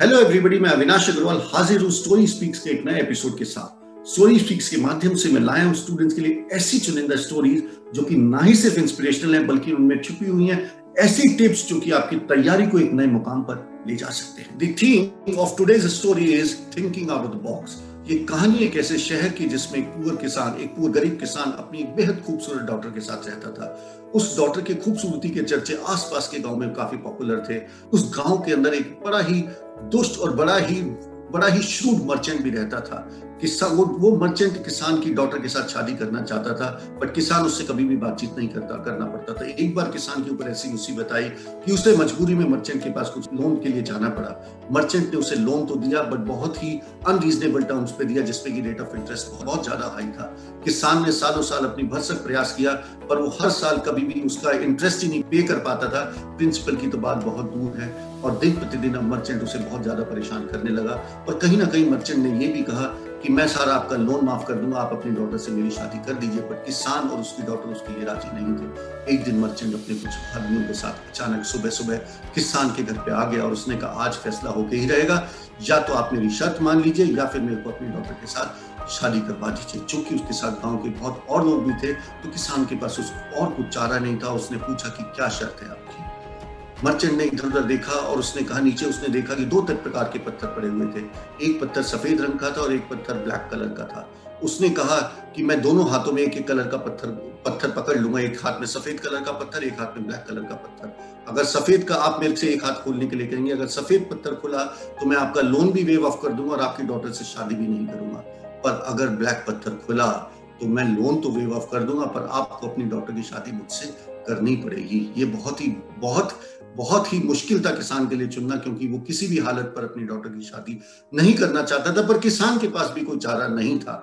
Hello everybody मैं अविनाश अग्रवाल हाजिर हूँ स्टोरी स्पीक्स के एक नए एपिसोड के साथ। स्टोरी स्पीक्स के माध्यम से मैं लाया हूँ स्टूडेंट्स के लिए ऐसी चुनिंदा स्टोरीज जो कि ना ही सिर्फ़ इंस्पिरेशनल है, बल्कि उनमें छुपी हुई हैं। ऐसी टिप्स जो कि आपकी तैयारी को एक नए मुकाम पर ले जा सकते हैं। The theme of today's story is thinking out of the box ये कहानी एक ऐसे शहर की जिसमें एक पुअर किसान, एक पुअर गरीब किसान अपनी बेहद खूबसूरत डॉटर के साथ रहता था। उस डॉटर की खूबसूरती के चर्चे आसपास के गाँव में काफ़ी पॉपुलर थे। उस गाँव के अंदर एक बड़ा ही दुष्ट और बड़ा ही बड़ा ही श्रूड मर्चेंट भी रहता था किसान वो वो मर्चेंट किसान की डॉटर के साथ शादी करना चाहता था बट किसान उससे कभी भी बातचीत नहीं करता, करना पड़ता था। एक बार किसान के ऊपर ऐसी मुसीबत आई कि उसे मजबूरी में मर्चेंट के पास कुछ लोन के लिए जाना पड़ा। मर्चेंट ने उसे लोन तो दिया बट बहुत ही अनरीजनेबल टर्म्स पे दिया, जिसपे की रेट ऑफ़ इंटरेस्ट बहुत ज़्यादा हाई था। किसान ने सालों साल अपनी भरसक प्रयास किया, पर वो हर साल कभी भी उसका इंटरेस्ट ही नहीं पे कर पाता था। प्रिंसिपल की तो बात बहुत दूर है। और दिन प्रतिदिन अब मर्चेंट उसे बहुत ज़्यादा परेशान करने लगा। और कहीं ना कहीं मर्चेंट ने ये भी कहा कि मैं सारा आपका लोन माफ़ कर दूँगा, आप अपनी डॉटर से मेरी शादी कर दीजिए। बट किसान और उसकी डॉटर उसके लिए राज़ी नहीं थे। एक दिन मर्चेंट अपने कुछ आदमियों के साथ अचानक सुबह सुबह किसान के घर पे आ गया और उसने कहा, आज फैसला होके ही रहेगा। या तो आप मेरी शर्त मान लीजिए या फिर मेरे को अपनी डॉटर के साथ शादी करवा दीजिए। चूँकि उसके साथ गाँव के बहुत और लोग भी थे तो किसान के पास उसको और कुछ चारा नहीं था। उसने पूछा कि क्या शर्त है आपकी? मर्चेंट ने इधर उधर देखा और उसने कहा, नीचे उसने देखा कि दो प्रकार के पत्थर पड़े हुए थे। एक पत्थर सफ़ेद रंग का था और एक पत्थर ब्लैक कलर का था। उसने कहा कि मैं दोनों हाथों में एक एक कलर का पत्थर पत्थर पकड़ लूँगा। एक हाथ में सफ़ेद कलर का पत्थर, एक हाथ में ब्लैक कलर का पत्थर। अगर सफ़ेद का आप मेरे से एक हाथ खोलने के लिए कहेंगे, अगर सफ़ेद पत्थर खुला तो मैं आपका लोन भी वेव ऑफ़ कर दूँगा और आपकी डॉटर से शादी भी नहीं करूँगा। पर अगर ब्लैक पत्थर खुला तो मैं लोन तो वेव ऑफ़ कर दूँगा, पर आपको अपनी डॉटर की शादी मुझसे करनी पड़ेगी। ये बहुत ही, बहुत बहुत ही मुश्किल था किसान के लिए चुनना क्योंकि वो किसी भी हालत पर अपनी डॉटर की शादी नहीं करना चाहता था, पर किसान के पास भी कोई चारा नहीं था।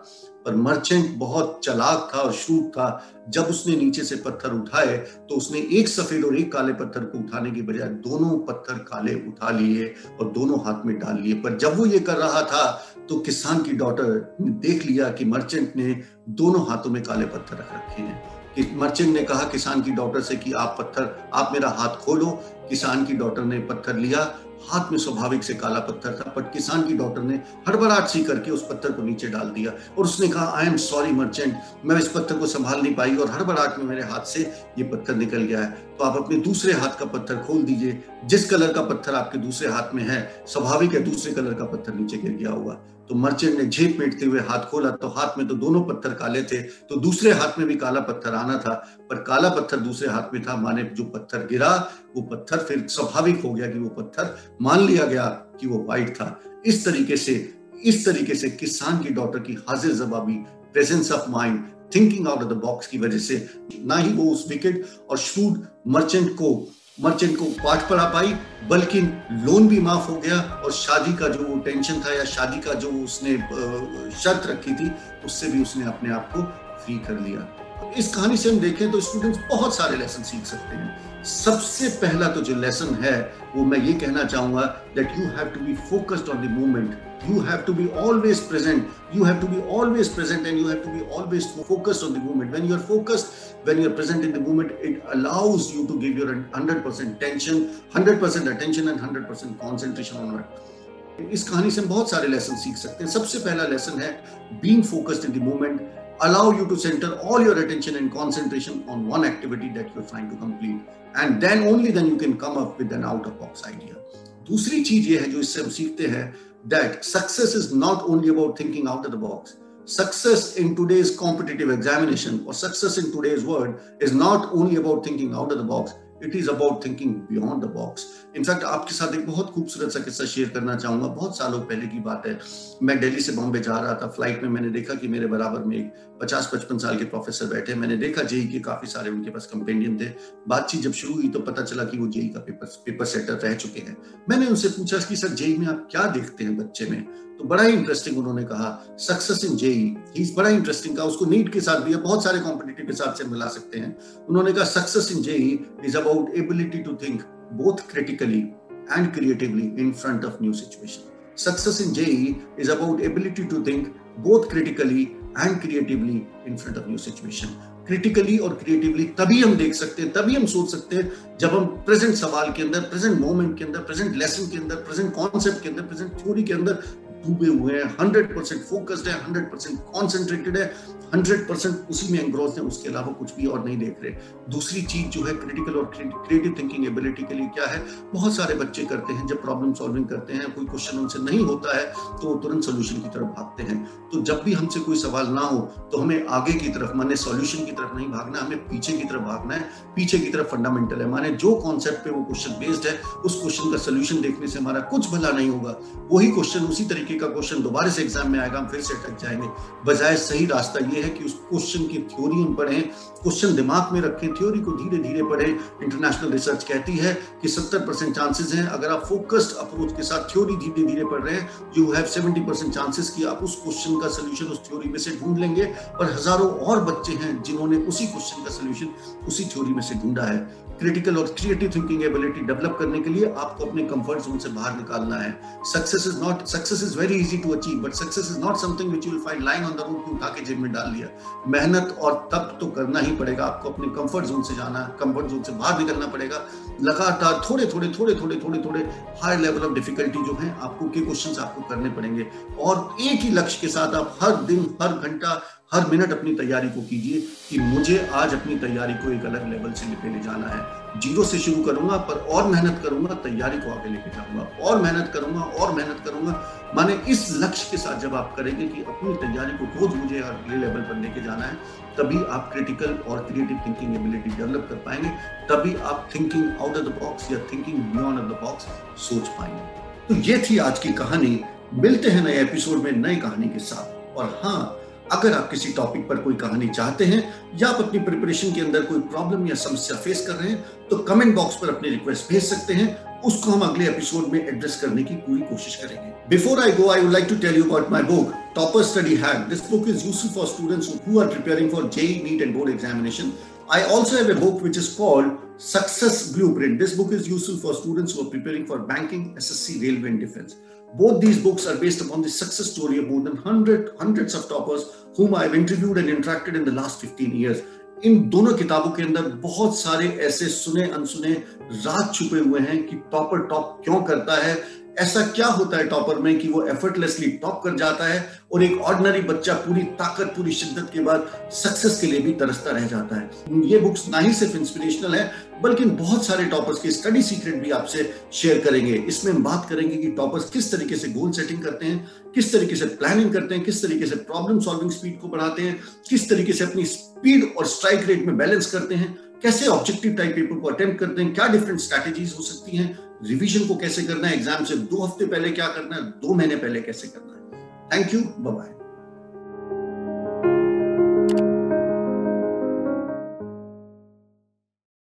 पर मर्चेंट बहुत चलाक था और शूट था। जब उसने नीचे से पत्थर उठाए तो उसने एक सफ़ेद और एक काले पत्थर को उठाने के बजाय दोनों पत्थर काले उठा लिए और दोनों हाथ में डाल लिए। पर जब वो ये कर रहा था तो किसान की डॉटर ने देख लिया कि मर्चेंट ने दोनों हाथों में काले पत्थर रख रखे हैं। मर्चेंट ने कहा किसान की डॉटर से कि आप पत्थर, आप मेरा हाथ खोलो। किसान की डॉटर ने पत्थर लिया। हाथ में स्वाभाविक से काला पत्थर था बट किसान की डॉटर ने हड़बड़ाहट सी करके उस पत्थर को नीचे डाल दिया। और उसने कहा आई एम सॉरी मर्चेंट मैं इस पत्थर को संभाल नहीं पाई और हड़बड़ाहट में मेरे हाथ से ये पत्थर निकल गया है। तो आप अपने दूसरे हाथ का पत्थर खोल दीजिए। जिस कलर का पत्थर आपके दूसरे हाथ में है, स्वाभाविक है, दूसरे कलर का पत्थर नीचे गिर गया हुआ तो मर्चेंट ने झेप मेटते हुए हाथ खोला तो हाथ में तो दोनों पत्थर काले थे तो दूसरे हाथ में भी काला पत्थर आना था, पर काला पत्थर दूसरे हाथ में था, माने जो पत्थर गिरा, वो पत्थर फिर स्वाभाविक हो गया कि वो पत्थर मान लिया गया कि वो व्हाइट था। इस तरीके से, इस तरीके से किसान की डॉटर की हाजिर जवाबी presence of mind thinking out of the box की वजह से, ना ही वो उस विकेट और शूड मर्चेंट को मर्चेंट को पाठ पढ़ा पाई बल्कि लोन भी माफ़ हो गया और शादी का जो टेंशन था या शादी का जो उसने शर्त रखी थी, उससे भी उसने अपने आप को फ्री कर लिया। इस कहानी से हम देखें तो स्टूडेंट्स बहुत सारे लेसन सीख सकते हैं सबसे पहला तो जो लेसन है वो मैं ये कहना चाहूँगा that you have to be focused on the movement you have to be always present you have to be always present and you have to be always focused on the movement when you're focused when you're present in the movement it allows you to give your 100% tension 100% attention and 100% concentration on it इस कहानी से हम बहुत सारे lesson सीख सकते हैं सबसे पहला लेसन है being focused in the moment allow you to center all your attention and concentration on one activity that you're trying to complete and then only then you can come up with an out of box idea दूसरी चीज ये है जो इससे हम सीखते हैं that success is not only about thinking out of the box success in today's competitive examination or success in today's world is not only about thinking out of the box It is about thinking beyond the box in fact आपके साथ एक बहुत खूबसूरत सा किस्सा share करना चाहूँगा। बहुत सालों पहले की बात है। मैं दिल्ली से बॉम्बे जा रहा था। फ़्लाइट में मैंने देखा कि मेरे बराबर में एक पचास पचपन साल के प्रोफेसर बैठे मैंने देखा जेई के काफ़ी सारे उनके पास कंपेनियन थे। बातचीत जब शुरू हुई तो पता चला कि वो जेई का पेपर पेपर सेटर रह चुके हैं। मैंने उनसे पूछा कि, सर, जेई में आप क्या देखते हैं बच्चे में? तो बड़ा ही इंटरेस्टिंग उन्होंने कहा सक्सेस इन जेई। ही बड़ा इंटरेस्टिंग कहा। उसको नीट के साथ भी बहुत सारे कॉम्पिटेटिव के साथ से मिला सकते हैं। उन्होंने कहा success in JEE is about ability to think both critically and creatively in front of new situation success in JEE is about ability to think both critically and creatively in front of new situation critically और creatively तभी हम देख सकते हैं, तभी हम सोच सकते हैं जब हम प्रेजेंट सवाल के अंदर प्रेजेंट मोमेंट के अंदर प्रेजेंट लेसन के अंदर प्रेजेंट कॉन्सेप्ट के अंदर प्रेजेंट थ्योरी के अंदर डूबे हुए हैं हंड्रेड परसेंट फोकस्ड है हंड्रेड परसेंट कॉन्सेंट्रेटेड है हंड्रेड परसेंट उसी में एंग्रोज है, उसके अलावा कुछ भी और नहीं देख रहे। दूसरी चीज़ जो है क्रिटिकल और क्रिएटिव थिंकिंग एबिलिटी के लिए क्या है? बहुत सारे बच्चे करते हैं, जब प्रॉब्लम सॉल्विंग करते हैं, कोई क्वेश्चन उनसे नहीं होता है तो वो तुरंत सोल्यूशन की तरफ़ भागते हैं। तो जब भी हमसे कोई सवाल ना हो तो हमें आगे की तरफ़, माने सॉल्यूशन की तरफ़ नहीं भागना, हमें पीछे की तरफ़ भागना है। पीछे की तरफ़ फंडामेंटल है, माने जो कॉन्सेप्ट पे वो क्वेश्चन बेस्ड है, उस क्वेश्चन का सोल्यूशन देखने से हमारा कुछ भला नहीं होगा। वही क्वेश्चन उसी तरीके का क्वेश्चन दोबारा से एग्ज़ाम में आएगा, हम फिर से अटक जाएँगे। बजाय सही रास्ता ये है कि उस क्वेश्चन की थ्योरी हम पढ़ें क्वेश्चन दिमाग में रखें थ्योरी को धीरे धीरे पढ़ें। इंटरनेशनल रिसर्च कहती है कि 70 परसेंट चांसेस हैं, अगर आप फोकस्ड अप्रोच के साथ थ्योरी धीरे धीरे पढ़ रहे हैं यू हैव 70 परसेंट चांसेस कि आप उस क्वेश्चन का सोल्यूशन उस थ्योरी में से ढूंढ लेंगे। और हज़ारों और बच्चे हैं जिन्होंने उसी क्वेश्चन का सोल्यूशन उसी थ्योरी में से ढूंढा है। क्रिटिकल और क्रिएटिव थिंकिंग एबिलिटी डेवलप करने के लिए आपको अपने कंफर्ट जोन से बाहर निकालना है। Success is not success is very easy to achieve but success is not something which you find lying on the road उठा के जेब में डाल लिया। मेहनत और तब तो करना ही पड़ेगा, आपको अपने कंफर्ट जोन से जाना कंफर्ट जोन से बाहर निकलना पड़ेगा। लगातार थोड़े थोड़े थोड़े थोड़े थोड़े थोड़े हाई लेवल ऑफ़ डिफिकल्टी जो है, आपको के क्वेश्चन आपको करने पड़ेंगे। और एक ही लक्ष्य के साथ आप हर दिन, हर घंटा हर मिनट अपनी तैयारी को कीजिए कि मुझे आज अपनी तैयारी को एक अलग लेवल से लेके ले जाना है। ज़ीरो से शुरू करूँगा, पर और मेहनत करूँगा, तैयारी को आगे लेके जाऊँगा। और मेहनत करूँगा, और मेहनत करूँगा। माने इस लक्ष्य के साथ जब आप करेंगे कि अपनी तैयारी को रोज मुझे अगले लेवल पर लेके जाना है, तभी आप क्रिटिकल और क्रिएटिव थिंकिंग एबिलिटी डेवलप कर पाएँगे। तभी आप thinking out of the box या thinking beyond of the box सोच पाएँगे। तो ये थी आज की कहानी। मिलते हैं नए एपिसोड में नई कहानी के साथ। और हाँ अगर आप किसी टॉपिक पर कोई कहानी चाहते हैं, या आप अपनी प्रिपरेशन के अंदर कोई प्रॉब्लम या समस्या फेस कर रहे हैं तो कमेंट बॉक्स पर अपनी रिक्वेस्ट भेज सकते हैं। उसको हम अगले एपिसोड में एड्रेस करने की पूरी कोशिश करेंगे। Before I go I would like to tell you about my book topper study hack this book is useful for students who are preparing for JEE NEET and board examination I also have a book which is called Success Blueprint. This book is useful for students who are preparing for banking, SSC, railway, and defense. Both these books are based upon the success story of more than 100, hundreds of toppers whom I have interviewed and interacted in the last 15 years. इन दोनों किताबों के अंदर बहुत सारे ऐसे सुने अनसुने राज छुपे हुए हैं कि टॉपर टॉप क्यों करता है ऐसा क्या होता है टॉपर में कि वो एफर्टलेसली टॉप कर जाता है और एक ऑर्डनरी बच्चा पूरी ताकत, पूरी शिद्दत के बाद सक्सेस के लिए भी तरसता रह जाता है? ये बुक्स ना ही सिर्फ़ इंस्पिरेशनल है, बल्कि बहुत सारे टॉपर्स के स्टडी सीक्रेट भी आपसे शेयर करेंगे। इसमें हम बात करेंगे कि टॉपर्स किस तरीके से गोल सेटिंग करते हैं, किस तरीके से प्लानिंग करते हैं, किस तरीके से प्रॉब्लम सॉल्विंग स्पीड को बढ़ाते हैं, किस तरीके से अपनी स्पीड और स्ट्राइक रेट में बैलेंस करते हैं, कैसे ऑब्जेक्टिव टाइप पेपर को अटेम्प्ट करते हैं, क्या डिफरेंट स्ट्रैटेजीज हो सकती हैं रिवीजन को कैसे करना है? एग्ज़ाम से दो हफ़्ते पहले क्या करना है? दो महीने पहले कैसे करना है? Thank you bye